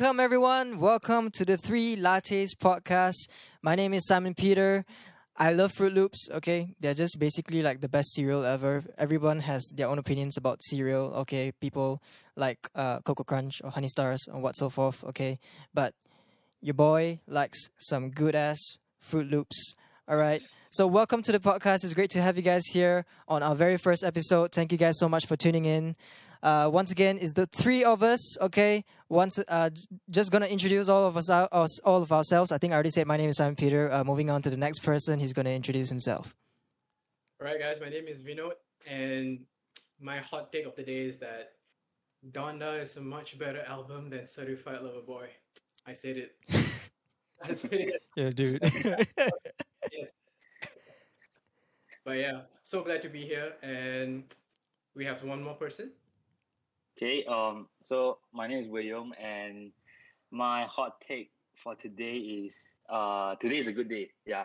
Welcome, everyone. Welcome to the Three Lattes podcast. My name is Simon Peter. I love Froot Loops, okay? They're just basically like the best cereal ever. Everyone has their own opinions about cereal, okay? People like uh, Koko Krunch or Honey Stars or what so forth, okay? But your boy likes some good ass Froot Loops, all right? So, welcome to the podcast. It's great to have you guys here on our very first episode. Thank you guys so much for tuning in. Uh, once again, is the three of us. Okay, once uh, just gonna introduce all of us, us, all of ourselves. I think I already said my name is Simon Peter. Uh, moving on to the next person, he's gonna introduce himself. All right, guys, my name is Vinod, and my hot take of the day is that Donda is a much better album than Certified Lover Boy. I said it. I said it. Yeah, dude. Yes. But yeah, so glad to be here, and we have one more person. Okay, um, so my name is William, and my hot take for today is uh, today is a good day. Yeah.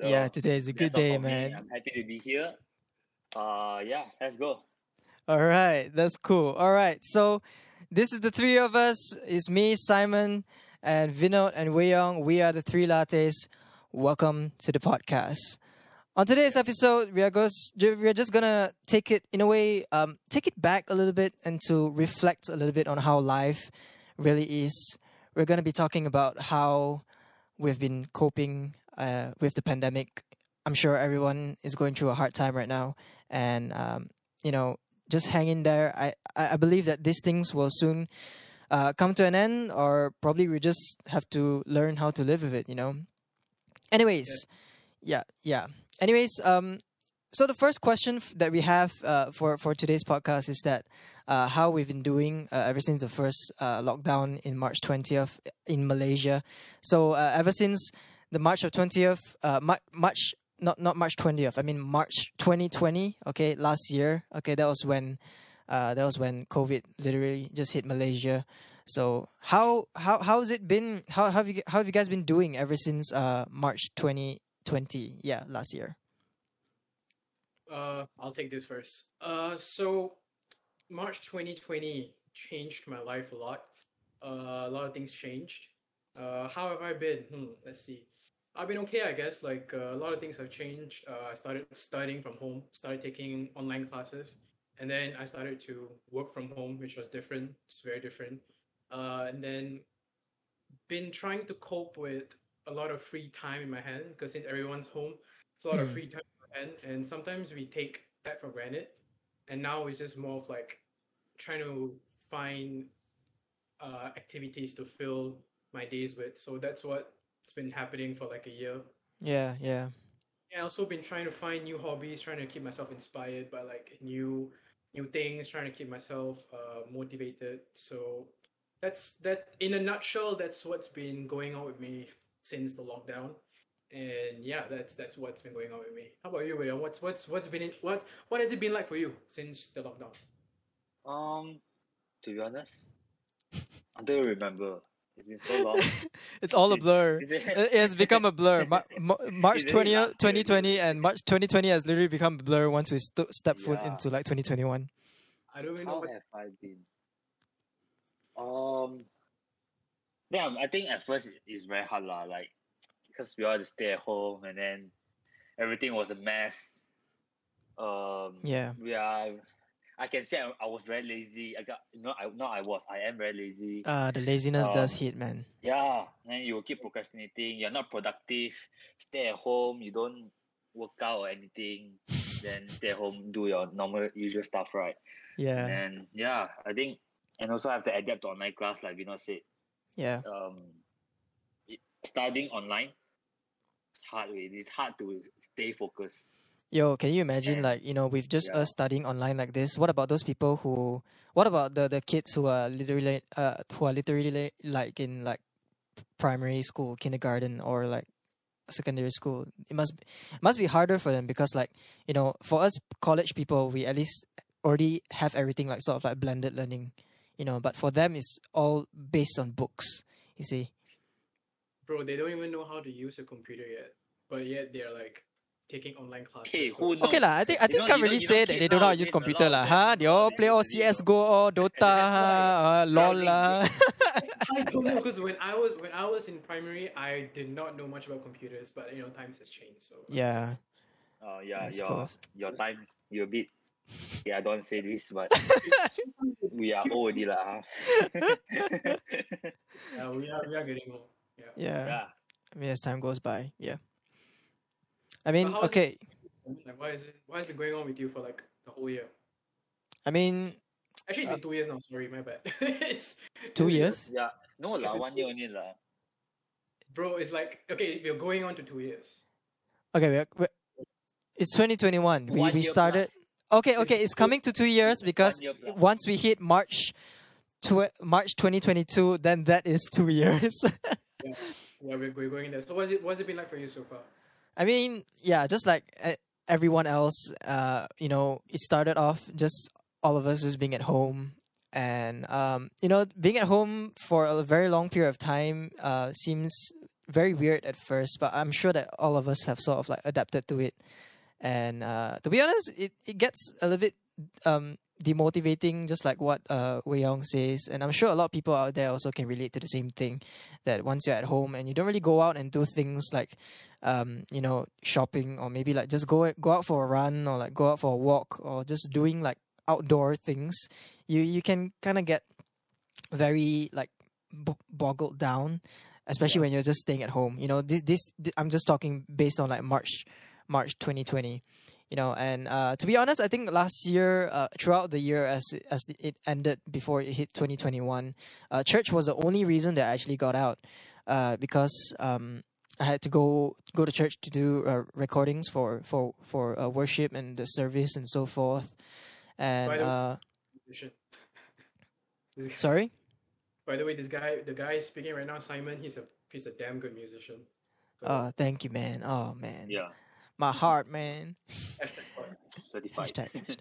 So yeah, today is a good day, for me. man. I'm happy to be here. Uh, yeah, let's go. All right, that's cool. All right, so this is the three of us. It's me, Simon, and Vinod and Wei Yong. We are the three lattes. Welcome to the podcast. On today's episode, we are goes we are just gonna take it in a way, um, take it back a little bit and to reflect a little bit on how life really is. We're gonna be talking about how we've been coping uh, with the pandemic. I'm sure everyone is going through a hard time right now, and um, you know, just hang in there. I I I believe that these things will soon uh, come to an end, or probably we just have to learn how to live with it. You know. Anyways, yeah, yeah. Anyways, um, so the first question that we have uh, for for today's podcast is that uh, how we've been doing uh, ever since the first uh, lockdown in March twentieth in Malaysia. So uh, ever since the March of twentieth, uh, Mar- March not not March twentieth. I mean March twenty twenty. Okay, last year. Okay, that was when that was when COVID literally just hit Malaysia. So how how how has it been? How have you how have you guys been doing ever since March twenty twenty? Yeah, last year. Uh, I'll take this first. Uh, so March 2020 changed my life a lot. Uh, a lot of things changed. Uh, how have I been? Hmm, let's see. I've been okay, I guess. Like uh, a lot of things have changed. Uh, I started studying from home, started taking online classes, and then I started to work from home, which was different. It's very different. Uh, and then been trying to cope with a lot of free time in my hand because since everyone's home, it's a lot of Hmm. free time in my hand, and sometimes we take that for granted. And now it's just more of like trying to find uh, activities to fill my days with. So that's what's been happening for like a year. Yeah, yeah. Yeah, I also been trying to find new hobbies, trying to keep myself inspired by like new new things, trying to keep myself uh, motivated. So that's that in a nutshell. That's what's been going on with me since the lockdown. And yeah, that's that's what's been going on with me. How about you, William? What's what's what's been in, what what has it been like for you since the lockdown? Um, to be honest, I don't remember. It's been so long. It's all a blur. is it- It it has become a blur. Ma- Ma- March Is 20, 2020 and March 2020 has literally become a blur once we st- step foot Yeah. into like 2021. I don't even know How what's have I been? Um, yeah, I think at first it's very hard lah. Like because we all had to stay at home, and then everything was a mess. Um, Yeah. we are. I can say I, I was very lazy. I got no, I not I was. I am very lazy. Uh, the laziness does Um, hit, man. Yeah, and you keep procrastinating. You're not productive. Stay at home. You don't work out or anything. then stay at home, do your normal usual stuff, right? Yeah, And yeah, I think, and also I have to adapt to online class, like Vinod said. Yeah. Um, studying online, it's hard. It's hard to stay focused. Yo, can you imagine And- like you know with just yeah. us studying online like this? What about those people who? What about the the kids who are literally uh who are literally like in like primary school, kindergarten, or like secondary school? It must it must be harder for them because like you know for us college people we at least already have everything like sort of like blended learning, you know. But for them it's all based on books. You see? bro? They don't even know how to use a computer yet, but yet they're like taking online classes. Okay, so- who knows? Okay lah, I think I You think know- can't you know- really you know say that they don't know how to use computer lot lah. Huh? They all play them all believe on CS:GO or Dota, uh, LOL Struggling. lah. I don't know because when I was when I was in primary, I did not know much about computers, but you know times has changed. So yeah, Oh I yeah, your suppose. your time you're a bit. Yeah, I don't say this, but we are old already lah. huh? yeah, we are we are getting old. Yeah. yeah. yeah. I mean, as time goes by, yeah. I mean, how is it- okay. Like why is it why has it been going on with you for like the whole year? I mean, Actually, it's been uh, two years now. Sorry, my bad. it's two it's- years. Yeah. No lah, one year only lah. bro. It's like okay, we're going on to two years. Okay, we're, we're, it's 2021. We One we year started. Okay, okay, it's coming to two years because once we hit March, tw- March 2022, then that is two years. Yeah, yeah, we're, we're going there. So what's it what's it been like for you so far? I mean, yeah, just like everyone else, uh, you know, it started off just all of us just being at home. And, um, you know, being at home for a very long period of time uh, seems very weird at first, but I'm sure that all of us have sort of like adapted to it. And uh, to be honest, it, it gets a little bit um, demotivating, just like what uh, Wei Yong says. And I'm sure a lot of people out there also can relate to the same thing that once you're at home and you don't really go out and do things like um, you know, shopping or maybe like just go go out for a run or like go out for a walk or just doing like outdoor things, you you can kind of get very like b- boggled down, especially when you're just staying at home. You know, this, this this I'm just talking based on like March March 2020. You know, and uh, to be honest, I think last year, uh, throughout the year, as it- as it ended before it hit 2021, uh, church was the only reason that I actually got out, uh, because um, I had to go go to church to do uh, recordings for for for uh, worship and the service and so forth. And By the- uh, Musician. Guy- sorry, By the way, this guy, the guy speaking right now, Simon, he's a he's a damn good musician. So, oh thank you, man. Oh man, Yeah. My heart, man. hashtag God. Certified. Hashtag, hashtag.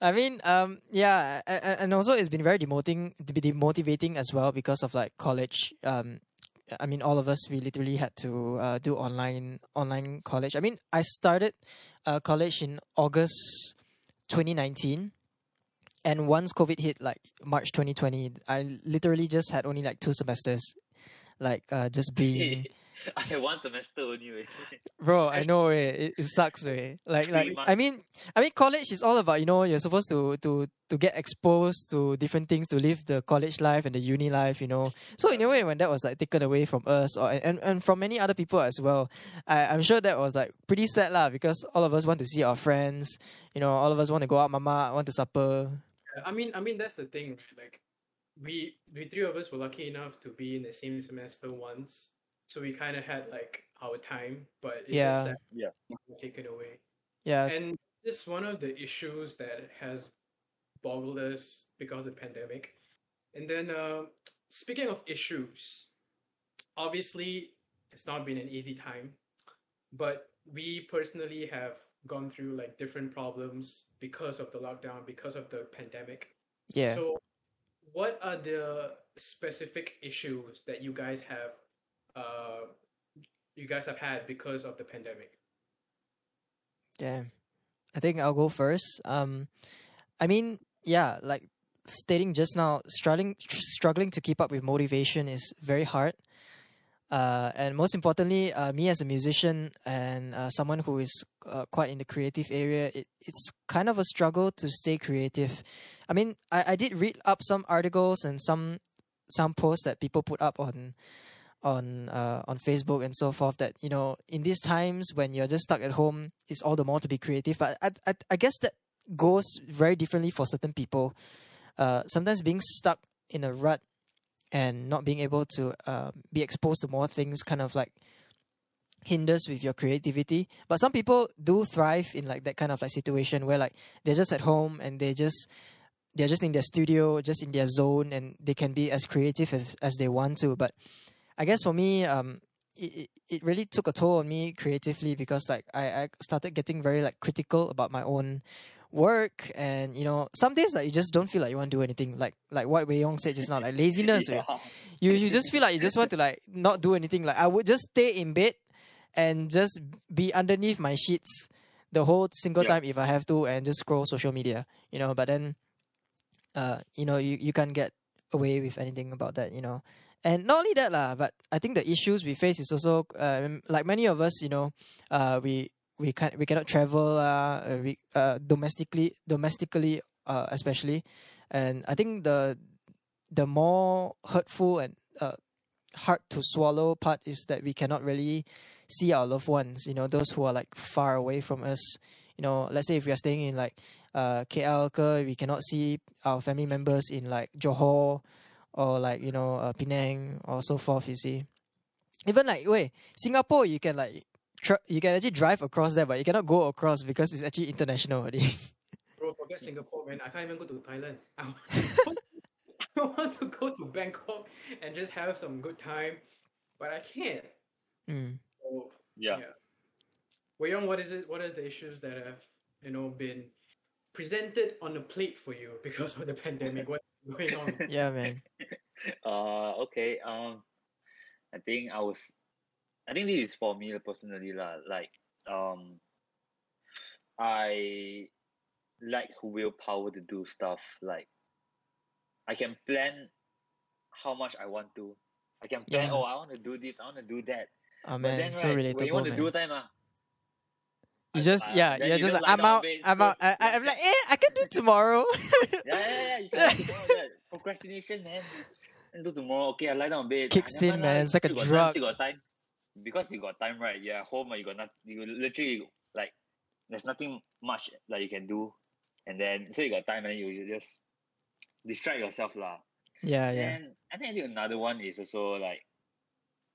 I mean, um, yeah, and also it's been very demoting, be demotivating as well because of like college. Um, I mean, all of us we literally had to uh, do online online college. I mean, I started uh, college in August 2019, and once COVID hit, like March 2020, I literally just had only like two semesters, like uh, just being. I had one semester only. weh. Bro, I know it. It, it sucks, way. Like, like I mean, I mean, college is all about you know you're supposed to to to get exposed to different things to live the college life and the uni life, you know. So in a way, when that was like taken away from us or and and from many other people as well, I I'm sure that was like pretty sad lah because all of us want to see our friends, you know, all of us want to go out, mama want to supper. I mean, I mean that's the thing. Like, we we three of us were lucky enough to be in the same semester once, so we kind of had like our time. But it's Yeah. just Yeah. taken away. Yeah, And this is one of the issues that has boggled us because of the pandemic. And then, uh, speaking of issues, obviously it's not been an easy time, but we personally have gone through like different problems because of the lockdown, because of the pandemic. yeah. So, what are the specific issues that you guys have, uh, you guys have had because of the pandemic? Yeah, I think I'll go first. Um, I mean, yeah, like stating just now, struggling struggling to keep up with motivation is very hard. Uh, and most importantly, uh, me as a musician and uh, someone who is uh, quite in the creative area, it, it's kind of a struggle to stay creative. I mean, I, I did read up some articles and some some posts that people put up on on uh, on Facebook and so forth that you know in these times when you're just stuck at home it's all the more to be creative. But I I, I guess that goes very differently for certain people. Uh, sometimes being stuck in a rut and not being able to uh, be exposed to more things kind of like hinders with your creativity. But some people do thrive in like that kind of like situation where like they're just at home and they just they're just in their studio just in their zone and they can be as creative as, as they want to. But I guess for me, um, it, it- it really took a toll on me creatively because like I, I started getting very like critical about my own work and you know some days like you just don't feel like you want to do anything like like what Wei Yong said just now like laziness right? You you just feel like you just want to like not do anything like I would just stay in bed and just be underneath my sheets the whole single Yeah. time if I have to and just scroll social media, you know. But then, uh, you know, you, you can't get away with anything about that, you know. And not only that, lah, but I think the issues we face is also um, like many of us, you know, uh, we we can we cannot travel, uh, uh, we uh, domestically domestically, uh, especially, and I think the the more hurtful and uh, hard to swallow part is that we cannot really see our loved ones, you know, those who are like far away from us. You know, let's say if we are staying in like uh KL, we cannot see our family members in like Johor or like, you know, uh, Penang or so forth, you see. Even like, wait, Singapore, you can like, tr- you can actually drive across there, but you cannot go across because it's actually international already. Bro, forget Singapore, man. I can't even go to Thailand. I want, to go to Bangkok and just have some good time, but I can't. mm. So, Yeah. Wei Yong, what is it? What is the issues that have you know been presented on the plate for you because of the pandemic? What's going on? Yeah, man. Uh, okay. Um, I think I was, I think this is for me personally lah. Like, um, I like willpower to do stuff. Like, I can plan how much I want to. I can plan. Yeah. Oh, I want to do this. I want to do that. Oh But man, then, so right, when you want to man. do time, ah, You just uh, yeah, you're just just like, lie I'm out, bed, I'm out. I, I'm like, eh, I can do tomorrow. yeah, yeah, yeah. You can do tomorrow. Procrastination, man. And do tomorrow. Okay, I lie down on bed. Kicks in, man. It's like a drug. Time, got time. Because you got time, right? You're at home, you got nothing. You literally like, there's nothing much that you can do, and then so you got time, and you just distract yourself, lah. yeah, yeah. And I think, I think another one is also like,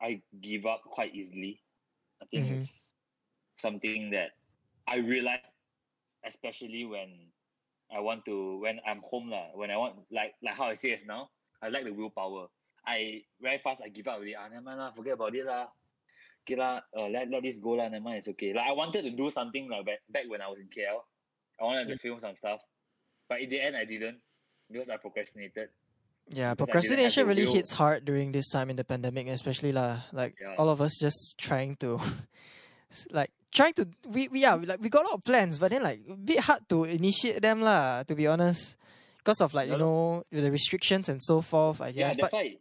I give up quite easily. I think Mhm. it's something that I realize, especially when I want to when I'm home lah. When I want like like how I say it now, I like the willpower. I very fast I give up already. Ah, never mind lah, forget about it lah. Okay lah, uh, let let this go lah. Never mind, it's okay. Like I wanted to do something like back back when I was in KL. I wanted to film some stuff, but in the end I didn't because I procrastinated. Yeah, because I didn't have procrastination really hits hard during this time in the pandemic, especially lah. Like Yeah. all of us just trying to, like trying to we we yeah we, like we got a lot of plans, but then like a bit hard to initiate them lah. To be honest, because of like you know the restrictions and so forth. I guess. Yeah, that's but why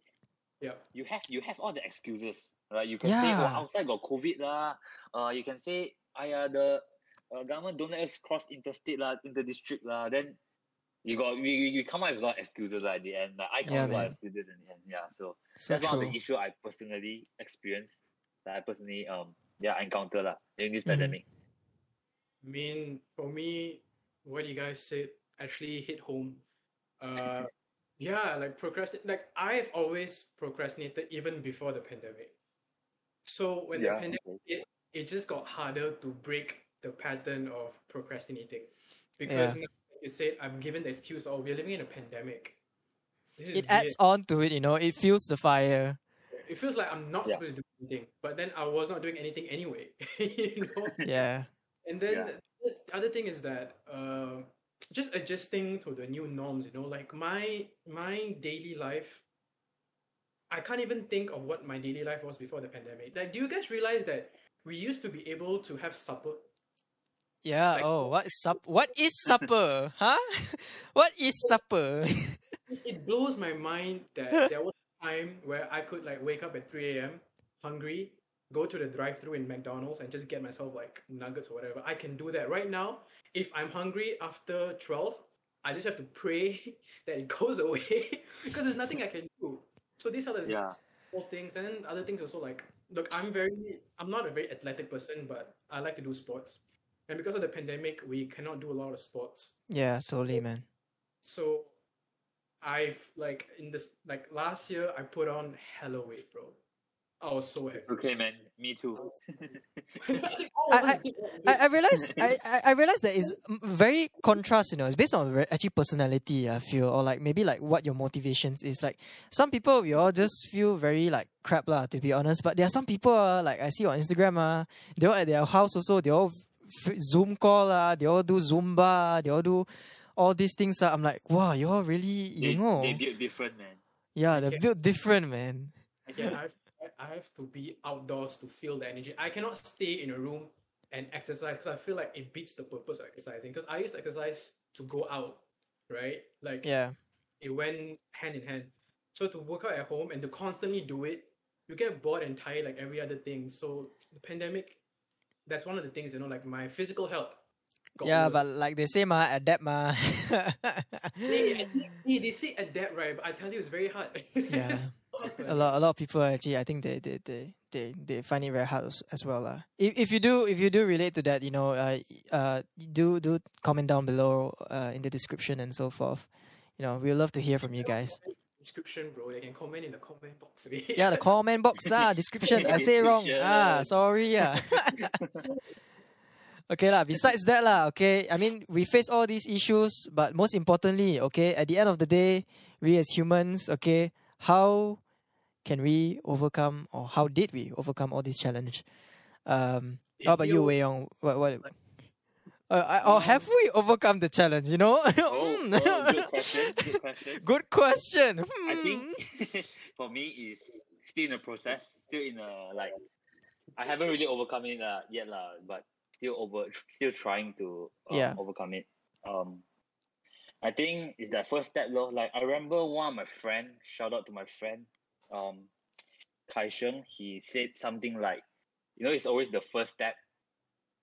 Yeah. you have you have all the excuses, right? You can say, Yeah. "Oh, outside got COVID lah." Uh, you can say, "Aya, the uh, government don't let us cross interstate lah, inter-district lah." Then you got we, we, we come up with a lot of excuses lah at the end. Like, I come Yeah, up with a lot of excuses in the end. Yeah, so, so that's one of the issue I personally experienced. That I personally um yeah encounter lah during this Mhm. pandemic. I mean, for me, what you guys said actually hit home. Uh, yeah, like procrastinate. Like I've always procrastinated even before the pandemic. So when the pandemic hit, it just got harder to break the pattern of procrastinating because now, like you said I'm given the excuse, "Oh, we're living in a pandemic." This is It adds on to it, you know. It fuels the fire. Weird. It feels like I'm not Yeah. supposed to do anything, but then I was not doing anything anyway. you know. Yeah, And then Yeah. the the other thing is that uh, just adjusting to the new norms, you know, like my my daily life. I can't even think of what my daily life was before the pandemic. Like, do you guys realize that we used to be able to have supper? yeah. Like- oh, what is sup? What is supper? huh? What is supper? It blows my mind that there was a time where I could like wake up at three a.m. hungry, go to the drive-through in McDonald's and just get myself like nuggets or whatever. I can do that right now. If I'm hungry after twelve, I just have to pray that it goes away because there's nothing I can do. So these are the Yeah. small things, and then other things also like look. I'm very, I'm not a very athletic person, but I like to do sports. And because of the pandemic, we cannot do a lot of sports. yeah, totally, man. So I've like in this like last year I put on hella weight, bro. I was so happy. Okay, man. Me too. I- I, I realize I, I I realize that is very contrast, you know. It's based on re- actually personality, I feel, or like maybe like what your motivations is. Like some people, we all just feel very like crap lah, to be honest. But there are some people, uh, like I see on Instagram, uh, they all at their house also. They all f- Zoom call, uh, they all do Zumba, they all do all these things. Uh, I'm like, wow, you're really, you they, know, they build different, man. yeah, they're built different, man. Again, I've I have to be outdoors to feel the energy. I cannot stay in a room and exercise because I feel like it beats the purpose of exercising. Because I used to exercise to go out, right? Like Yeah. it went hand in hand. So to work out at home and to constantly do it, you get bored and tired like every other thing. So the pandemic, that's one of the things, you know, like my physical health. Got Yeah, but like they say, ma, adapt, ma. Hey, I think- hey, they say adapt, right? But I tell you, it's very hard. Yeah. It's so hard to a lot, a lot of people actually, I think they, they, they, they, they find it very hard as, as well, lah. If, if you do, if you do relate to that, you know, uh, uh, do, do comment down below, uh, in the description and so forth. You know, we'd love to hear from you guys. description, bro. They can comment in the comment box. Yeah, the comment box, ah, description. I say wrong. Ah, sorry, yeah. okay, lah. Besides that, lah, okay. I mean, we face all these issues, but most importantly, okay, at the end of the day, we as humans, okay, how can we overcome or how did we overcome all these challenge? Um, how about you, Wei Yong? What, what? Uh, I- or have we overcome the challenge? You know. Oh, Hmm. oh, good question. Good question. Good question. I Hmm. think for me is still in the process, still in a like I haven't really overcome it uh, yet lah, but still over still trying to um, Yeah. overcome it. Um, I think it's that first step though. Like I remember one of my friend, shout out to my friend, um, Kai Sheng. He said something like, you know, it's always the first step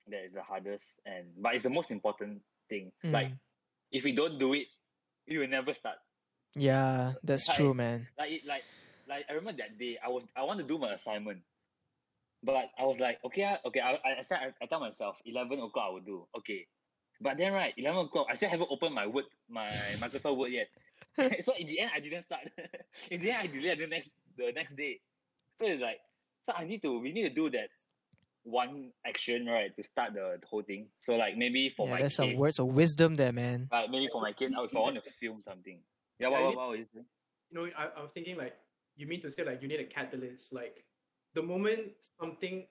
that is the hardest, and but it's the most important thing. Like Mm. if we don't do it, we will never start. Yeah, that's Like- true, man. like it like like I remember that day I was I want to do my assignment, but I was like okay ah, okay I I, I, said, I, I tell myself eleven o'clock I will do okay, but then right eleven o'clock I still haven't opened my word my Microsoft Word yet, so in the end I didn't start. in the end I delayed the next the next day, so it's like so I need to we need to do that one action right to start the, the whole thing. So like maybe for yeah, my there's some words of wisdom there, man. like maybe for my case, I- if I want to film something. Yeah, what, I what, mean- what was you saying? you know, I, I was thinking like you mean to say like you need a catalyst. Like the moment something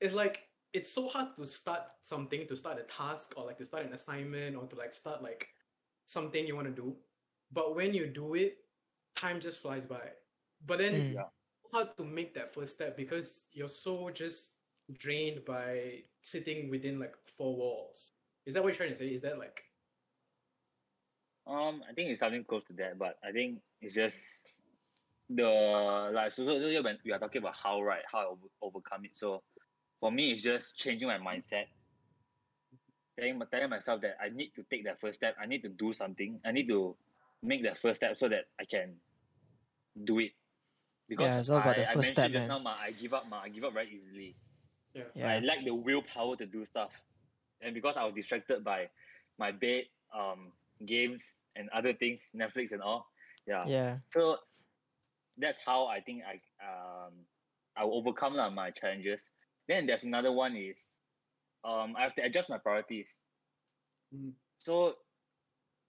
it's like it's so hard to start something, to start a task or like to start an assignment or to like start like something you want to do. But when you do it, time just flies by. But then Mm. Yeah. hard to make that first step because you're so just drained by sitting within like four walls. Is that what you're trying to say? Is that like Um, I think it's something close to that, but I think it's just the like so, so so when we are talking about how right how I over, overcome it. So for me, it's just changing my mindset, telling telling myself that I need to take that first step. I need to do something. I need to make that first step so that I can do it. Because Yeah, it's all about I, the I first step, mentioned just man. now, ma, I give up, ma, I give up very easily. I Yeah, I lack the willpower to do stuff. And because I was distracted by my bed, um, games and other things, Netflix and all. Yeah. yeah, So that's how I think I um I will overcome lah my challenges. Then there's another one is um I have to adjust my priorities. Mm. So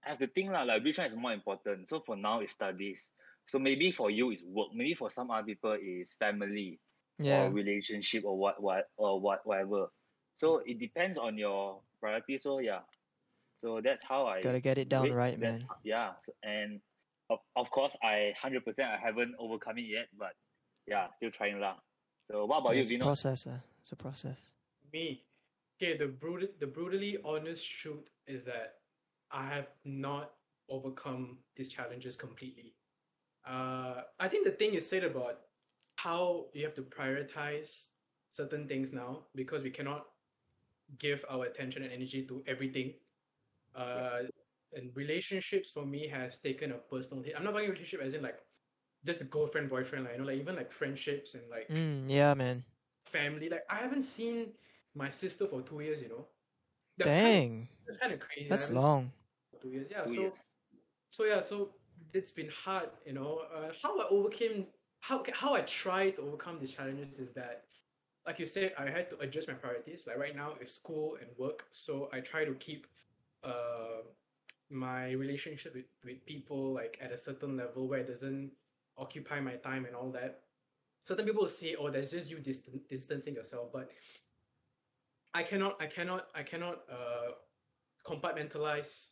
I have to think lah, like which one is more important. So for now it's studies. So maybe for you it's work. Maybe for some other people is family yeah. or relationship or what what or what whatever. So it depends on your priority. So yeah. So that's how I Gotta get it down right, man. Yeah. And of, of course I hundred percent I haven't overcome it yet, but yeah, still trying lah. So what about Yeah, you, it's a Vino? process. Uh, it's a process. Me. Okay, the brutal, the brutally honest truth is that I have not overcome these challenges completely. Uh, I think the thing you said about how you have to prioritize certain things now because we cannot give our attention and energy to everything. Uh, and relationships for me has taken a personal hit. I'm not talking relationship as in like just a girlfriend boyfriend, like you know, like even like friendships and like Mm, yeah, man. family. Like I haven't seen my sister for two years. You know, That's Kind Dang, that's kind of crazy. That's long. seen her for Two years. Yeah. Two so years. so yeah. So it's been hard. You know, uh, how I overcame how how I try to overcome these challenges is that. Like you said, I had to adjust my priorities. Like right now, it's school and work, so I try to keep uh, my relationship with, with people like at a certain level where it doesn't occupy my time and all that. Certain people say, "Oh, that's just you distan- distancing yourself," but I cannot, I cannot, I cannot uh, compartmentalize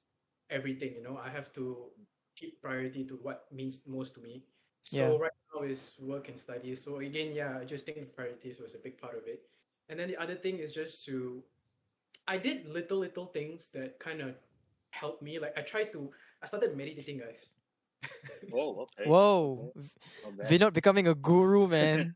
everything. You know, I have to keep priority to what means most to me. So Yeah. right now is work and study. So again, yeah, I just think priorities was a big part of it. And then the other thing is just to, I did little little things that kind of helped me. Like I tried to, I started meditating, guys. Oh, okay. Whoa, oh, Not bad. Vinod becoming a guru, man.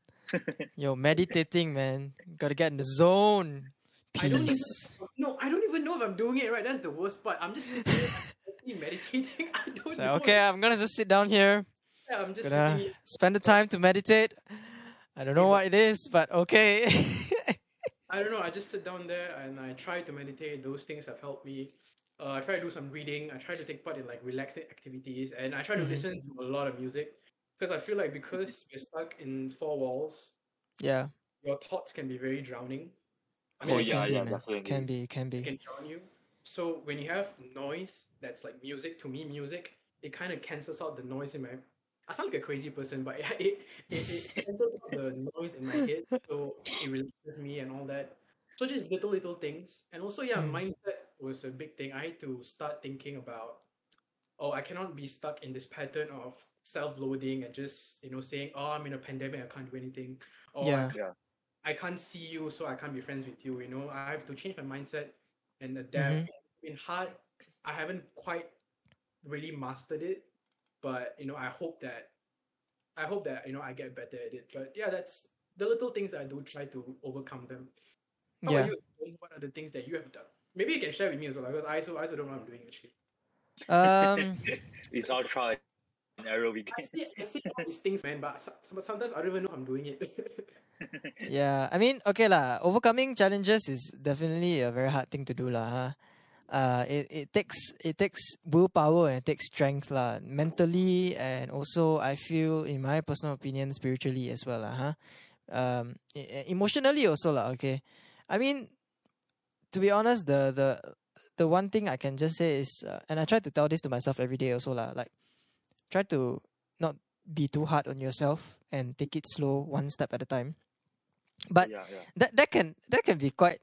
Yo, meditating, man. Gotta get in the zone. I don't even, Peace. no, I don't even know if I'm doing it right. That's the worst part. I'm just sitting meditating. I don't So, know. okay, I'm gonna just sit down here. Yeah, I'm just Gonna sitting here. spend the time to meditate. I don't know what it is, but okay. I don't know. I just sit down there and I try to meditate. Those things have helped me. Uh, I try to do some reading. I try to take part in like relaxing activities, and I try to Mhm. listen to a lot of music because I feel like because you're stuck in four walls, yeah. your thoughts can be very drowning. I Oh, it yeah, can be, yeah, man. definitely. Can be, can it be. can drown you. So when you have noise that's like music, to me, music, it kind of cancels out the noise in my. I sound like a crazy person, but it it, it, it cancels out the noise in my head, so it relaxes me and all that. So just little little things, and also yeah, Mm. mindset was a big thing. I had to start thinking about, oh, I cannot be stuck in this pattern of self-loathing and just you know saying, oh, I'm in a pandemic, I can't do anything, or Yeah. Yeah. I can't see you, so I can't be friends with you. You know, I have to change my mindset and adapt. Mhm. It's been hard. I haven't quite really mastered it, but you know, I hope that I hope that you know I get better at it. But yeah, that's the little things that I do try to overcome them. How Yeah. about you? What are the things that you have done? Maybe you can share with me as well, because I also I also don't know what I'm doing actually. Um, It's all trial and error I see, I see all these things, man, but so- so- sometimes I don't even know I'm doing it. yeah. I mean, okay lah. Overcoming challenges is definitely a very hard thing to do lah. Huh? Uh, it, it takes it takes willpower and it takes strength lah, mentally and also I feel in my personal opinion spiritually as well lah. Huh? Um, emotionally also lah. Okay, I mean, to be honest, the the the one thing I can just say is, uh, and I try to tell this to myself every day also lah. Like, try to not be too hard on yourself and take it slow, one step at a time. But yeah, yeah. that that can that can be quite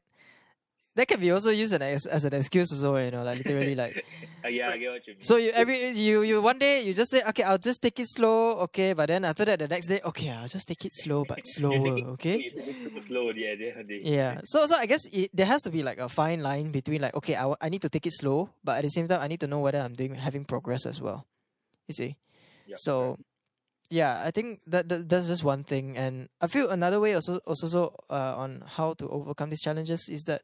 that can be also used as, as an excuse also you know like literally like Uh, yeah, I get what you mean. so you every you you one day you just say okay I'll just take it slow okay but then after that the next day okay I'll just take it slow but slower okay? you take it too slow, yeah, yeah, so so I guess it, there has to be like a fine line between like okay I, I need to take it slow but at the same time I need to know whether I'm doing having progress as well. You see? Yup, so yeah i think that, that that's just one thing. And i feel another way also also so, uh, on how to overcome these challenges is that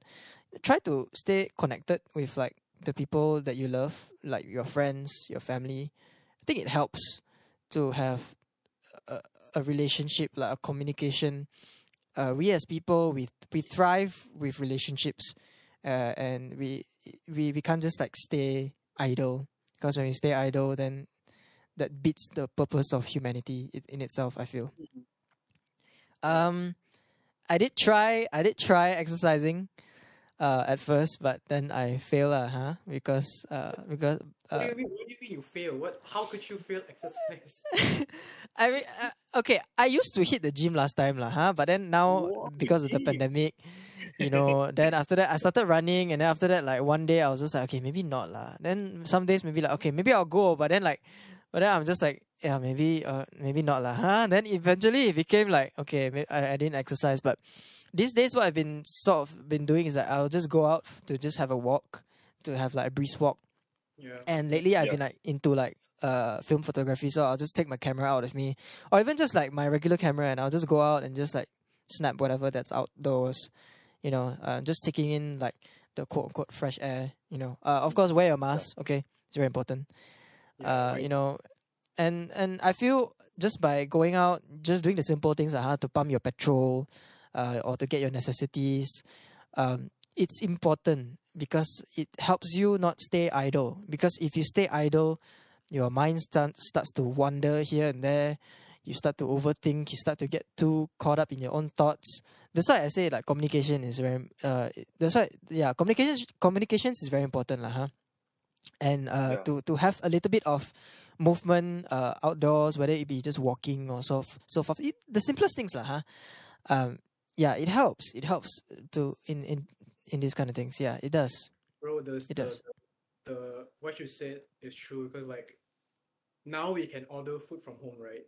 try to stay connected with like the people that you love like your friends your family. I think it helps to have a, a relationship like a communication. Uh, we as people we we thrive with relationships uh, and we we we can't just like stay idle. Because when we stay idle then that beats the purpose of humanity in, itself i feel um i did try i did try exercising uh at first but then i failed uh, huh because uh because what, do uh, you mean, what do you mean you fail? What? How could you fail exercise? I mean, uh, okay, I used to hit the gym last time, lah, huh? But then now, What? because of the pandemic, you know, then after that, I started running, and then after that, like one day, I was just like, okay, maybe not, lah. Then some days, maybe like, okay, maybe I'll go, but then like, but then I'm just like, yeah, maybe, uh, maybe not, lah, huh? Then eventually, it became like, okay, I, I didn't exercise, but these days, what I've been sort of been doing is that I'll just go out to just have a walk, to have like a brisk walk. yeah. And lately I've Yeah. been like into like uh film photography, so I'll just take my camera out with me, or even just like my regular camera, and I'll just go out and just like snap whatever that's outdoors, you know, uh, just taking in like the quote unquote fresh air, you know. Uh, of course, wear your mask, okay, it's very important. Yeah, uh, right. you know, and and I feel just by going out, just doing the simple things like how to pump your petrol, uh, or to get your necessities, um, it's important because it helps you not stay idle. Because if you stay idle, your mind start, starts to wander here and there. You start to overthink. You start to get too caught up in your own thoughts. That's why I say like communication is very. Uh, that's why yeah, communications communications is very important lah, huh? And uh, Yeah. to to have a little bit of movement uh, outdoors, whether it be just walking or so f- so forth. It, the simplest things lah, huh? Um, yeah, it helps. It helps to in in in these kind of things. Yeah, it does. bro the, It the, does. the what you said is true because like now we can order food from home right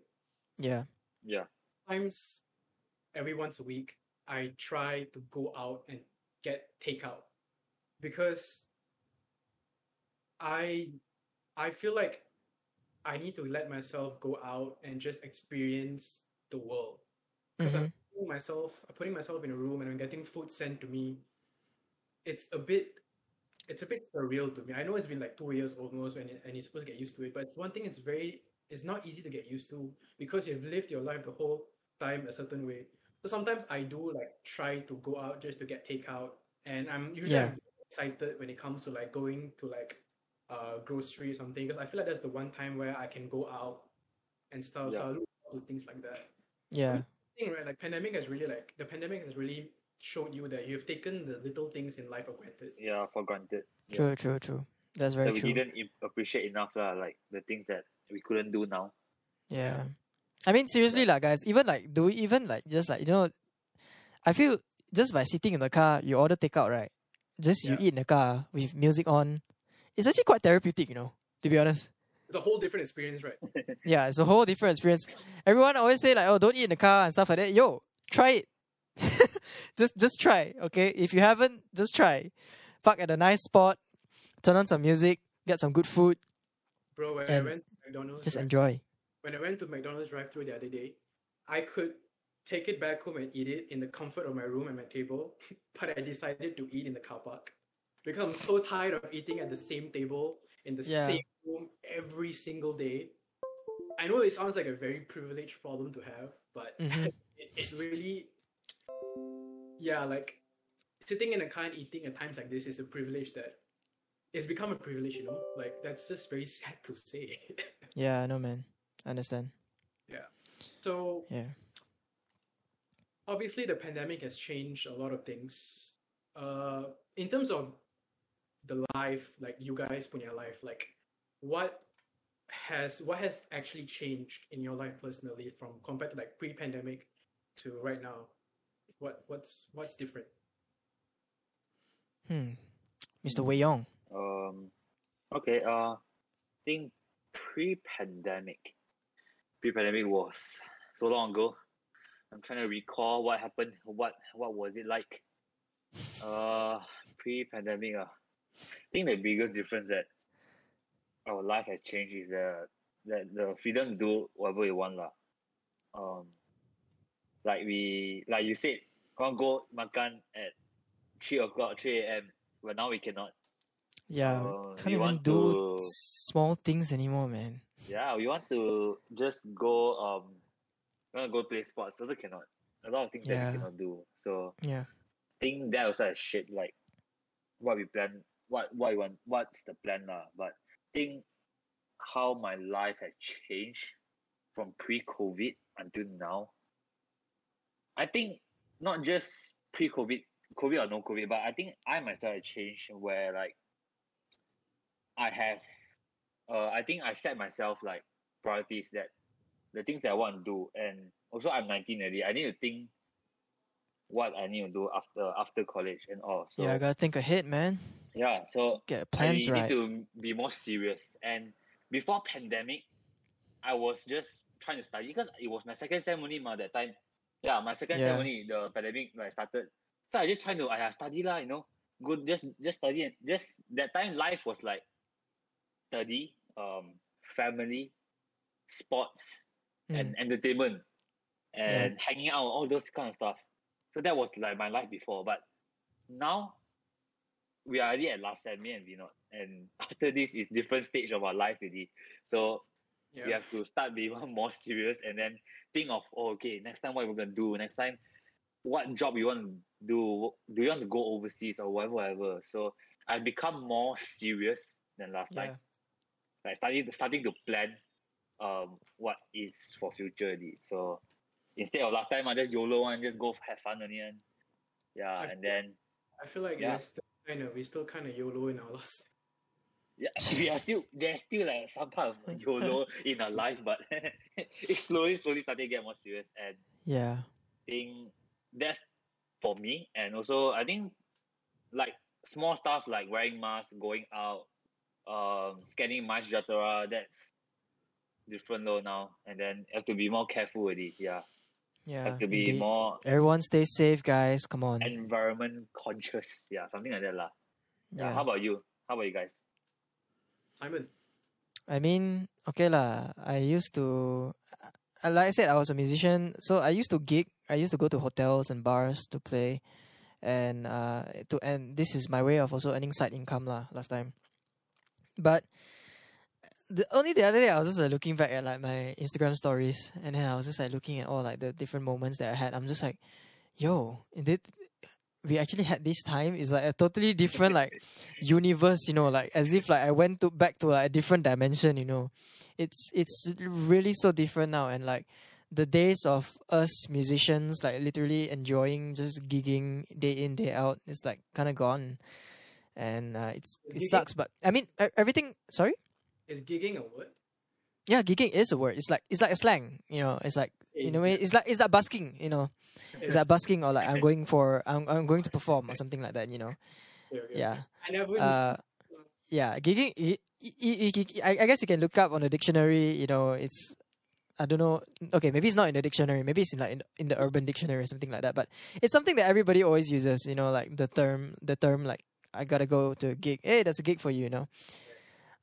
Yeah. Yeah. Times every once a week, I try to go out and get takeout because I I feel like I need to let myself go out and just experience the world. Because Mhm. I'm putting myself I'm putting myself in a room and I'm getting food sent to me. It's a bit it's a bit surreal to me. I know it's been like two years almost and, and you're supposed to get used to it, but it's one thing it's very it's not easy to get used to because you've lived your life the whole time a certain way. So sometimes I do like try to go out just to get takeout and I'm usually Yeah. Excited when it comes to like going to like uh grocery or something because I feel like that's the one time where I can go out and stuff. So Yeah. I look to things like that. Yeah. Thing right, like pandemic has really like the pandemic has really showed you that you've taken the little things in life for granted. Yeah, for granted. Yeah. True, true, true. That's very That we true. didn't appreciate enough, lah, like the things that we couldn't do now. Yeah. I mean, seriously, like, guys, even like, do we even like just like, you know, I feel just by sitting in the car, you order takeout, right? Just you eat in the car with music on. It's actually quite therapeutic, you know, to be honest. It's a whole different experience, right? Yeah, it's a whole different experience. Everyone always say like, oh, don't eat in the car and stuff like that. Yo, try it. just just try, okay? If you haven't, just try. Park at a nice spot, turn on some music, get some good food, Bro, when And I went to McDonald's just right, enjoy. when I went to McDonald's drive through the other day, I could take it back home and eat it in the comfort of my room and my table, but I decided to eat in the car park because I'm so tired of eating at the same table in the Yeah. same room every single day. I know it sounds like a very privileged problem to have, but Mhm. it, it really, yeah, like sitting in a car and eating at times like this is a privilege that it's become a privilege, you know? Like, that's just very sad to say. Yeah, I know, man. I understand. Yeah. So, Yeah. obviously the pandemic has changed a lot of things uh in terms of the life like you guys put in your life like what has what has actually changed in your life personally from compared to like pre-pandemic to right now what what's what's different Hmm. Mr. Wei Yong. Um, okay. Uh, I think pre-pandemic, pre-pandemic was so long ago. I'm trying to recall what happened. What what was it like? Uh, pre-pandemic. Uh, I think the biggest difference that our life has changed is the that the freedom to do whatever we want lah. Um, like we like you said, want go makan at three o'clock, three a.m. But now we cannot. Yeah. Uh, can't even do to- small things anymore, man. Yeah, we want to just go um we want to go play sports, also cannot. A lot of things that we cannot do. So Yeah. I think that also has shaped like what we plan what what we want what's the plan lah. But think how my life has changed from pre COVID until now. I think not just pre COVID COVID or no COVID, but I think I myself have changed where like I have uh I think I set myself like priorities that the things that I want to do and also I'm 19 already. I need to think what I need to do after after college and all. So yeah, I gotta think ahead, man. Yeah, so Get plans I right. need to be more serious. And before pandemic, I was just trying to study because it was my second sem only ma, that time. Yeah, my second Yeah. sem only the pandemic like started. So I just trying to I study lah, you know. Good just just study and just that time life was like study, um, family, sports, Mm. and entertainment and hanging out, all those kind of stuff. So that was like my life before. But now we are already at last sem, me and Vinod. And after this is different stage of our life already. So yeah we have to start being more serious and then think of oh, okay, next time what we're gonna do, next time what job you want to do, do you want to go overseas or whatever, whatever. So I've become more serious than last Yeah. time. Like starting starting to plan um what is for future already. So instead of last time I just YOLO and just go have fun and yeah, I and then i feel like Yeah. Kind of we still kind of yolo in our last yeah, we are still there's still like some part of YOLO in our life, but it's slowly, slowly starting to get more serious. And Yeah. I think that's for me. And also, I think like small stuff like wearing masks, going out, um, scanning MySejahtera, that's different though now, and then have to be more careful already. Yeah, Yeah. have to be indeed. more Everyone stay safe, guys. Come on. environment conscious. Yeah, something like that lah. Yeah. yeah. How about you? How about you guys? Simon. I mean, okay lah. I used to, uh, like I said, I was a musician, so I used to gig. I used to go to hotels and bars to play, and uh, to and this is my way of also earning side income lah. Last time, but the only the other day I was just like, looking back at like my Instagram stories, and then I was just like looking at all like the different moments that I had. I'm just like, yo, did we actually had this time? It's like a totally different like universe, you know, like as if like I went to back to like a different dimension, you know. It's it's really so different now and like the days of us musicians like literally enjoying just gigging day in day out is like kind of gone and uh, it's it sucks but i mean everything sorry Is gigging a word? yeah gigging is a word. It's like it's like a slang you know. It's like in a way it's like it's like busking you know. It's like busking or like i'm going for i'm, I'm going to perform or something like that you know. Yeah. I never. uh yeah gigging I guess you can look up on the dictionary you know it's i don't know okay maybe it's not in the dictionary maybe it's in like in, in the urban dictionary or something like that but it's something that everybody always uses you know like the term the term like i gotta go to a gig. Hey that's a gig for you you know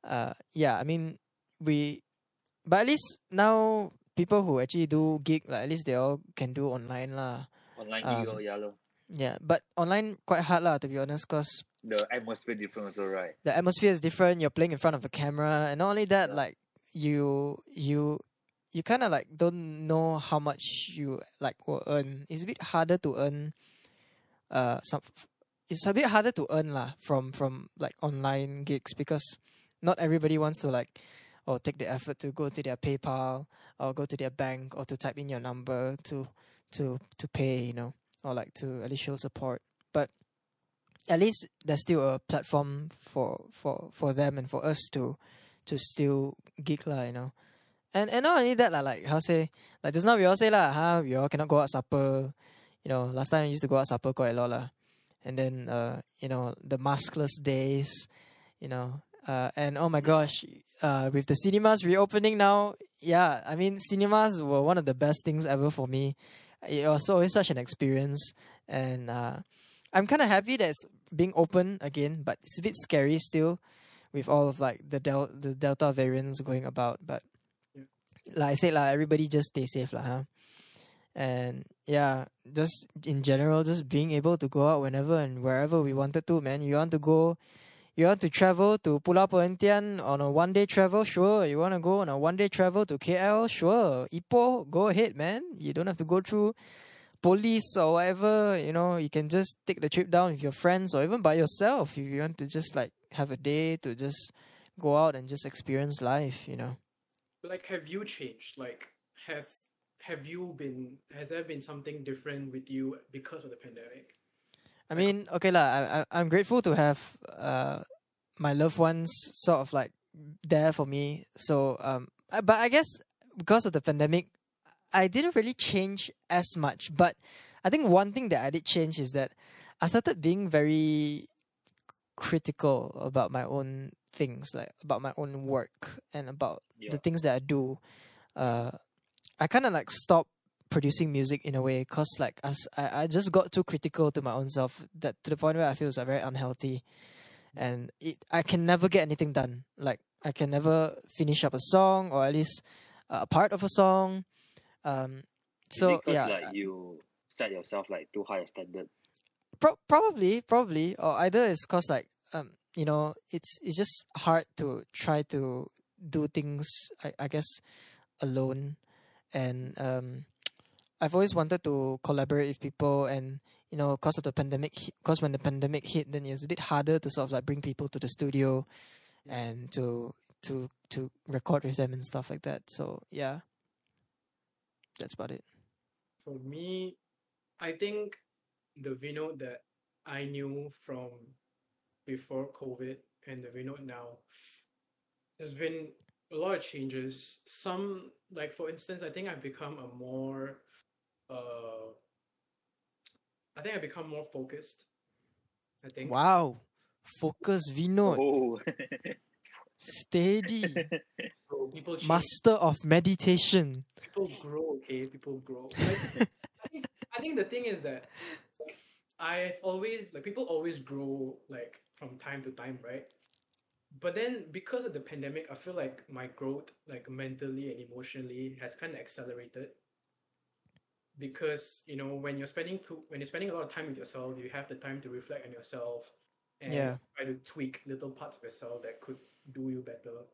uh yeah i mean we but at least now people who actually do gig like at least they all can do online lah Online Um, gig or yeah, yeah but online quite hard lah to be honest cause The atmosphere different also, right? the atmosphere is different. You're playing in front of a camera, and not only that, Yeah. like you you you kind of like don't know how much you like will earn. It's a bit harder to earn. Uh, some it's a bit harder to earn lah from from like online gigs because not everybody wants to like or take the effort to go to their PayPal or go to their bank or to type in your number to to to pay, you know, or like to at least show support. But at least there's still a platform for for for them and for us to to still gig lah, you know. And and not only that lah, like how say like just now we all say lah, huh, we all cannot go out supper. You know, last time I used to go out supper quite a lot lah. And then uh, you know, the maskless days, you know. Uh and oh my gosh, uh with the cinemas reopening now, yeah, I mean cinemas were one of the best things ever for me. It was always such an experience and uh I'm kind of happy that it's being open again, but it's a bit scary still, with all of like the del the Delta variants going about. But like I said, like everybody just stay safe, lah, huh? And yeah, just in general, just being able to go out whenever and wherever we wanted to, man. You want to go, you want to travel to Pulau Perhentian on a one day travel, sure. You want to go on a one day travel to KL, sure. Ipoh, go ahead, man. You don't have to go through police or whatever, you know, you can just take the trip down with your friends or even by yourself if you want to just like have a day to just go out and just experience life, you know. like have you changed like has have you been has there been something different with you because of the pandemic I mean, okay lah, I, I I'm grateful to have uh my loved ones sort of like there for me. So um but I guess because of the pandemic I didn't really change as much, but I think one thing that I did change is that I started being very critical about my own things, like about my own work and about Yeah. the things that I do. Uh, I kind of like stopped producing music in a way because like as I, I just got too critical to my own self that to the point where I feel it's like very unhealthy, and it I can never get anything done. Like I can never finish up a song or at least a part of a song. Um, so yeah, like you set yourself like too high a standard. Pro- probably, probably, or either it's cause like um, you know, it's it's just hard to try to do things. I I guess alone, and um, I've always wanted to collaborate with people, and you know, cause of the pandemic, cause when the pandemic hit, then it was a bit harder to sort of like bring people to the studio, and to to to record with them and stuff like that. So yeah, that's about it. for me i think the Vinod that i knew from before covid and the Vinod now there's been a lot of changes some like for instance i think i've become a more uh i think i've become more focused i think Wow, focus Vino, Oh, steady. So people change, Master of meditation. people grow. Okay, people grow. Like, I, think, I think the thing is that like, I've always like people always grow like from time to time, right? But then because of the pandemic, I feel like my growth, like mentally and emotionally, has kind of accelerated. Because you know, when you're spending too, when you're spending a lot of time with yourself, you have the time to reflect on yourself and Yeah. try to tweak little parts of yourself that could do you better.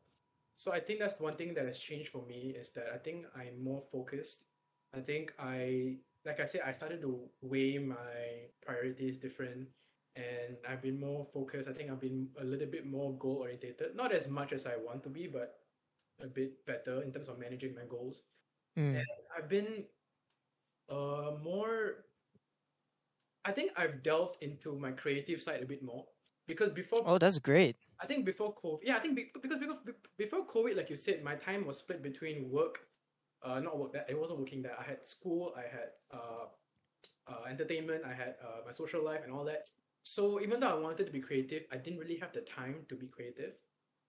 So I think that's one thing that has changed for me is that I think I'm more focused. I think I, like I said, I started to weigh my priorities different, and I've been more focused. I think I've been a little bit more goal orientated, not as much as I want to be, but a bit better in terms of managing my goals. Mm. I've been uh more I think I've delved into my creative side a bit more because before Oh, that's great. I think before COVID, yeah, I think be- because because before COVID, like you said, my time was split between work, uh, not work that it wasn't working that I had school, I had uh, uh, entertainment, I had uh, my social life and all that. So even though I wanted to be creative, I didn't really have the time to be creative.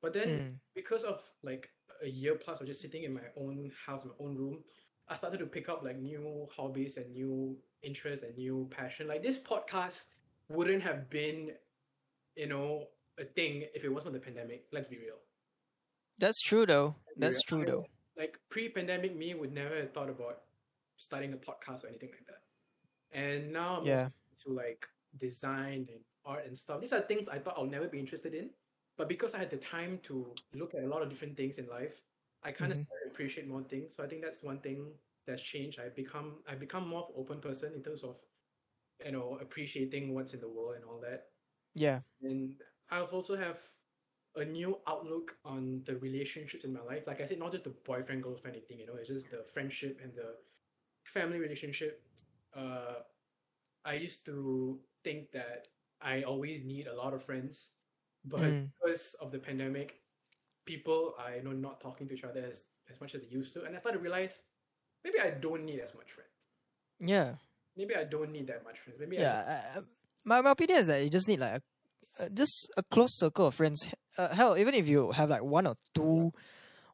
But then Mm. because of like a year plus of just sitting in my own house, my own room, I started to pick up like new hobbies and new interests and new passion. Like this podcast wouldn't have been, you know, a thing if it wasn't for the pandemic. Let's be real. That's true though. That's true though. Like pre-pandemic me would never have thought about starting a podcast or anything like that. And now I'm Yeah. to like design and art and stuff. These are things I thought I'll never be interested in. But because I had the time to look at a lot of different things in life, I kind of Mhm. started appreciate more things. So I think that's one thing that's changed. I become I become more of an open person in terms of you know appreciating what's in the world and all that. Yeah. And I've also have a new outlook on the relationships in my life. Like I said, not just the boyfriend girlfriend thing. You know, it's just the friendship and the family relationship. Uh, I used to think that I always need a lot of friends, but Mm. because of the pandemic, people are you know not talking to each other as, as much as they used to, and I started to realize maybe I don't need as much friends. Yeah. Maybe I don't need that much friends. Maybe Yeah. I, I- my my opinion is that you just need like a, uh, just a close circle of friends. Uh, hell, even if you have like one or two,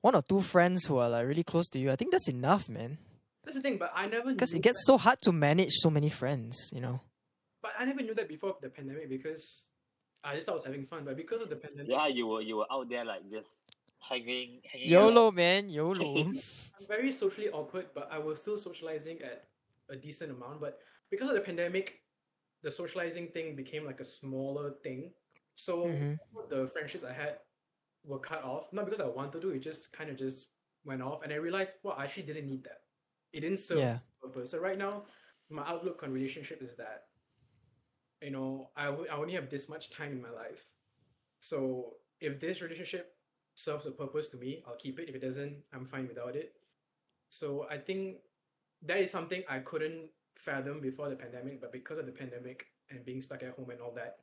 one or two friends who are like really close to you, I think that's enough, man. that's the thing. But I never Because it gets that- so hard to manage so many friends. You know. But I never knew that before the pandemic because I just thought I was having fun. But because of the pandemic, Yeah, you were you were out there like just hanging hanging. YOLO, man. YOLO. I'm very socially awkward, but I was still socializing at a decent amount. But because of the pandemic, the socializing thing became like a smaller thing. So Mhm. some of the friendships I had were cut off. Not because I wanted to, it just kind of just went off. And I realized, well, I actually didn't need that. It didn't serve yeah. the purpose. So right now, my outlook on relationship is that, you know, I w- I only have this much time in my life. So if this relationship serves a purpose to me, I'll keep it. If it doesn't, I'm fine without it. So I think that is something I couldn't fathom before the pandemic, but because of the pandemic and being stuck at home and all that,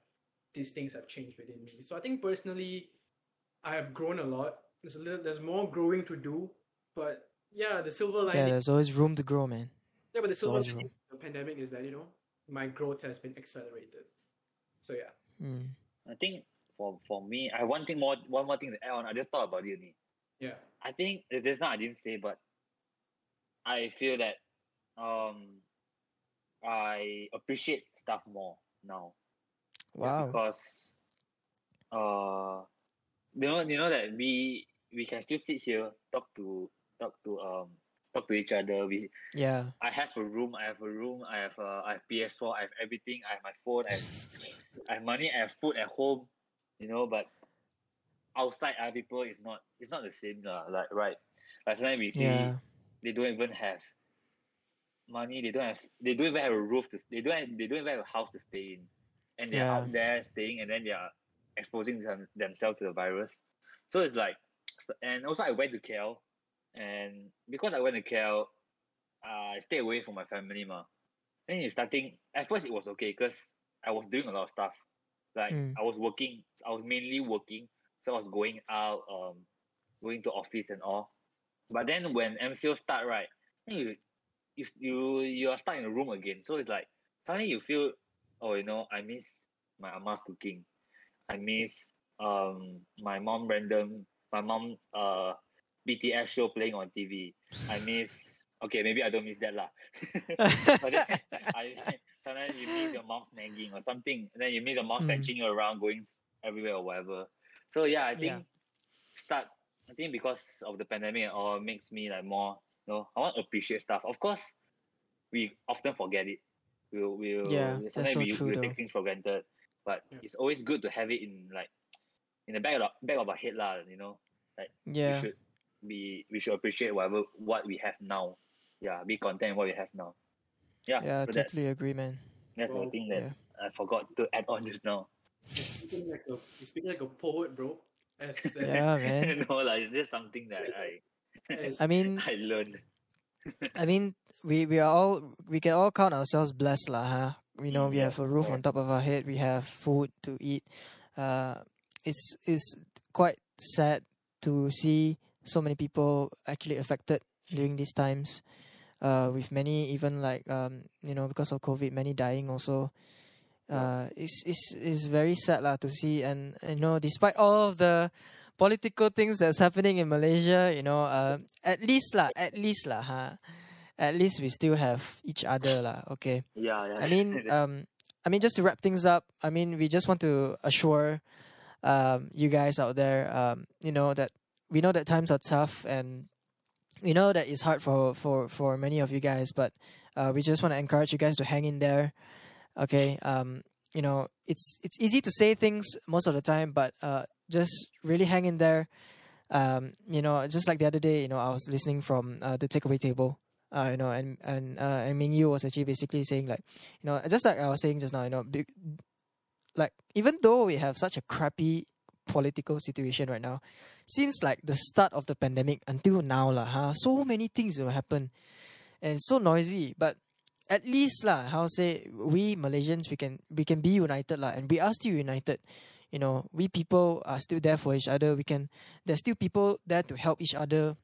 these things have changed within me. So I think personally, I have grown a lot. There's a little, there's more growing to do, but yeah, the silver lining. Yeah. There's always room to grow, man. Yeah, but the silver lining of the pandemic is that you know my growth has been accelerated. So yeah, Mm. I think for for me, I have one thing more one more thing to add on. I just thought about it. only. yeah, I think there's this not I didn't say, but I feel that um I appreciate stuff more now Wow. because uh you know you know that we we can still sit here talk to talk to um talk to each other. We Yeah. I have a room. I have a room. I have a I have PS4. I have everything. I have my phone. I have, I have money. I have food at home. You know, but outside other people is not. It's not the same lah. Like right. Like sometimes we see Yeah. they don't even have money. They don't have. They don't even have a roof to. They don't. Have, they don't even have a house to stay in, and they're Yeah. out there staying, and then they are exposing them, themselves to the virus. So it's like, and also I went to KL, and because I went to KL, uh, I stayed away from my family, ma. Then it's starting. At first, it was okay because I was doing a lot of stuff. Like Mm. I was working. I was mainly working, so I was going out, um, going to office and all. But then when MCO start, right, then you you you you are stuck in a room again. So it's like suddenly you feel, oh, you know, I miss my ama's cooking. I miss um my mom random my mom uh BTS show playing on TV. I miss okay, maybe I don't miss that lah. but then I sometimes you miss your mom nagging or something, and then you miss your mom Mm. fetching you around, going everywhere or whatever. So yeah, I think Yeah. start. I think because of the pandemic, and all makes me like more. You know, I want to appreciate stuff. Of course, we often forget it. We'll, we'll Yeah, that's sometimes so we, true we'll take things for granted. But Yeah. it's always good to have it in like in the back of the, back of our head lah. You know, like yeah. should be we should appreciate whatever what we have now. Yeah, be content with what we have now. Yeah, Yeah, so totally agree, man. that's the thing that Yeah. I forgot to add on just now. You're speaking like a, you're speaking like a poet, bro. As, as, Yeah, man. no, like, it's just something that I as- I mean, I learned. I mean, we we are all we can all count ourselves blessed, lah, huh? You know, we Yeah, have a roof on top of our head. We have food to eat. Uh, it's it's quite sad to see so many people actually affected during these times. Uh, with many even like um, you know, because of COVID, many dying also. Uh, it's it's it's very sad lah to see, and you know, despite all of the political things that's happening in Malaysia, you know, uh, at least lah, at least lah, huh? At least we still have each other lah. Okay. Yeah, yeah. I mean, um, I mean, just to wrap things up, I mean, we just want to assure, um, you guys out there, um, you know that we know that times are tough, and we know that it's hard for for for many of you guys, but uh, we just want to encourage you guys to hang in there. Okay. Um, you know, it's it's easy to say things most of the time, but uh, just really hang in there. Um, you know, just like the other day, you know, I was listening from uh, the takeaway table. Uh, you know, and and uh, and Ming Yu was actually basically saying like, you know, just like I was saying just now, you know, big, like even though we have such a crappy political situation right now, since like the start of the pandemic until now lah, huh, so many things will happen, and so noisy. But at least lah, how say we Malaysians we can we can be united lah, and we are still united. You know, we people are still there for each other. We can there's still people there to help each other,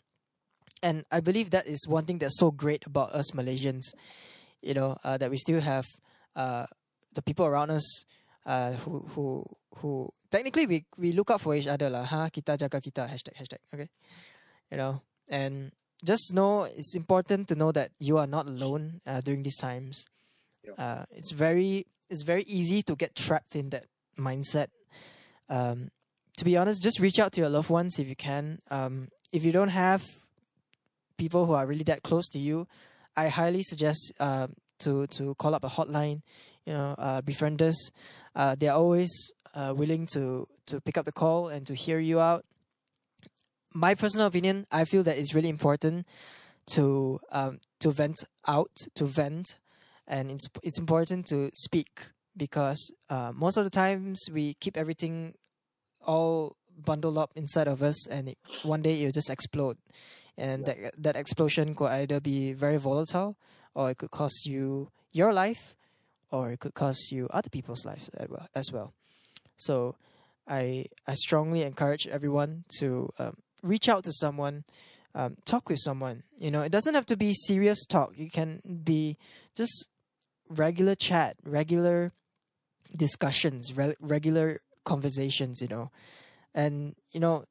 and I believe that is one thing that's so great about us Malaysians. You know, uh, that we still have uh, the people around us uh, who who who technically we we look out for each other lah. Huh? Kita jaga kita hashtag hashtag. Okay, you know, and just know it's important to know that you are not alone uh, during these times. Yeah. Uh, it's very it's very easy to get trapped in that mindset. Um, to be honest, just reach out to your loved ones if you can. Um, if you don't have people who are really that close to you, I highly suggest um to to call up a hotline. You know, uh, Befrienders. Uh, they're always uh, willing to to pick up the call and to hear you out. My personal opinion, I feel that it's really important to um, to vent out, to vent, and it's it's important to speak because uh, most of the times we keep everything all bundled up inside of us, and it, one day it'll just explode, and that that explosion could either be very volatile, or it could cost you your life, or it could cost you other people's lives as well. So, I I strongly encourage everyone to um, reach out to someone, um, talk with someone. You know, it doesn't have to be serious talk. It can be just regular chat, regular discussions, re- regular conversations. You know, and you know,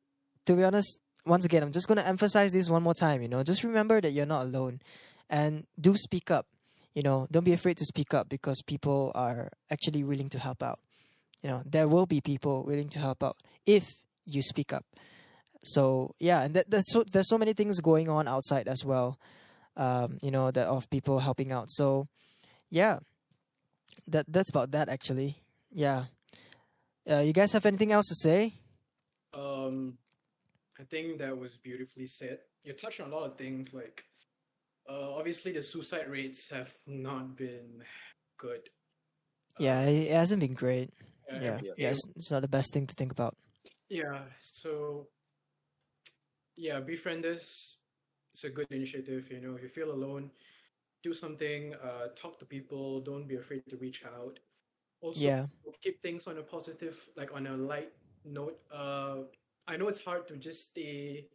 to be honest, once again, I'm just gonna emphasize this one more time. You know, just remember that you're not alone, and do speak up. You know, don't be afraid to speak up because people are actually willing to help out. You know, there will be people willing to help out if you speak up. So yeah, and that, that's so there's so many things going on outside as well. Um, you know, that of people helping out. So yeah, that that's about that actually. Yeah. Uh, you guys have anything else to say? Um, I think that was beautifully said. You touched on a lot of things like, uh, obviously the suicide rates have not been good. Yeah, it, it hasn't been great. Uh, Yeah, yeah. yeah, it's, it's not the best thing to think about. Yeah. So, yeah, Befrienders. It's a good initiative. You know, if you feel alone, do something. Uh, talk to people. Don't be afraid to reach out. Also, Yeah, keep things on a positive, like on a light note. Uh, I know it's hard to just stay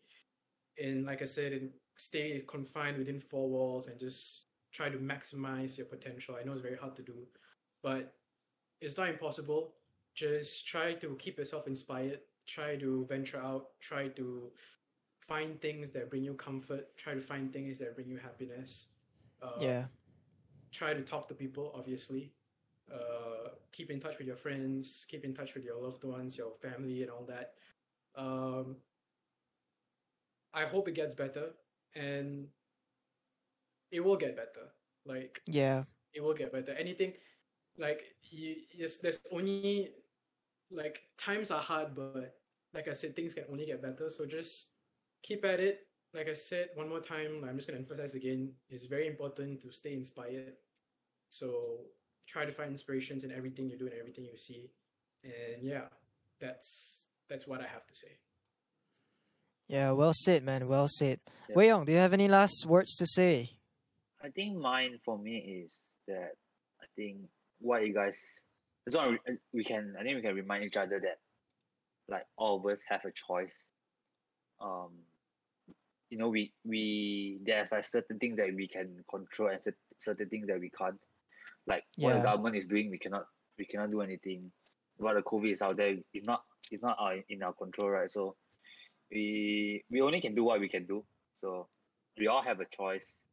in, like I said, in, stay confined within four walls and just try to maximize your potential. I know it's very hard to do, but it's not impossible. Just try to keep yourself inspired. Try to venture out. Try to find things that bring you comfort. Try to find things that bring you happiness. Uh, yeah. Try to talk to people. Obviously, uh, keep in touch with your friends. Keep in touch with your loved ones, your family, and all that. Um, I hope it gets better, and it will get better. Like Yeah. it will get better. Anything like you, yes, there's only like times are hard, but like I said, things can only get better. So just keep at it. Like I said, one more time, I'm just gonna emphasize again. It's very important to stay inspired. So try to find inspirations in everything you do and everything you see. And yeah, that's that's what I have to say. Yeah, well said, man. Well said. Yeah. Wei Yong, do you have any last words to say? I think mine for me is that I think what you guys that's why we, we can I think we can remind each other that like all of us have a choice. Um you know we we there's like certain things that we can control and cer- certain things that we can't. Like what the government is doing we cannot we cannot do anything. What the COVID is out there is not it's not our, in our control, right? So we we only can do what we can do. So we all have a choice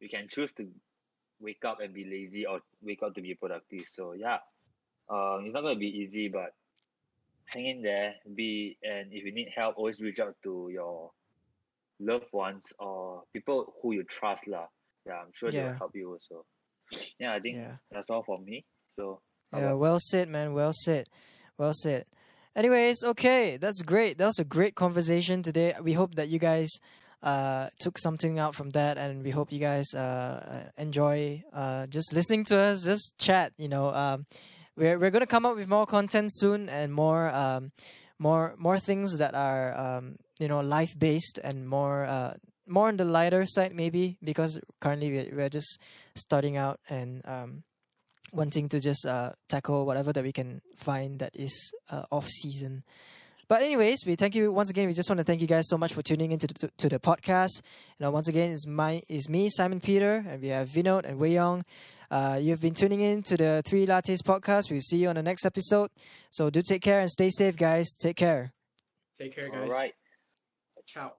we can choose to wake up and be lazy or wake up to be productive. So yeah, um, it's not gonna be easy, but hang in there. Be and if you need help, always reach out to your loved ones or people who you trust, lah. Yeah, I'm sure they'll help you also. Yeah, I think Yeah. that's all for me. So Yeah, well said, man. Well said. Well said. Anyways, okay, that's great. That was a great conversation today. We hope that you guys uh took something out from that and we hope you guys uh enjoy uh just listening to us just chat you know um we're we're to come up with more content soon and more um more more things that are um you know life based and more uh more on the lighter side maybe because currently we're, we're just starting out and um wanting to just uh, tackle whatever that we can find that is uh, off season. But anyways, we thank you once again. We just want to thank you guys so much for tuning into the, to the podcast. Know, once again, it's my is me Simon Peter, and we have Vinod and Wei Yong. Uh, you've been tuning in to the Three Lattes podcast. We'll see you on the next episode. So do take care and stay safe, guys. Take care. Take care, guys. right. Ciao.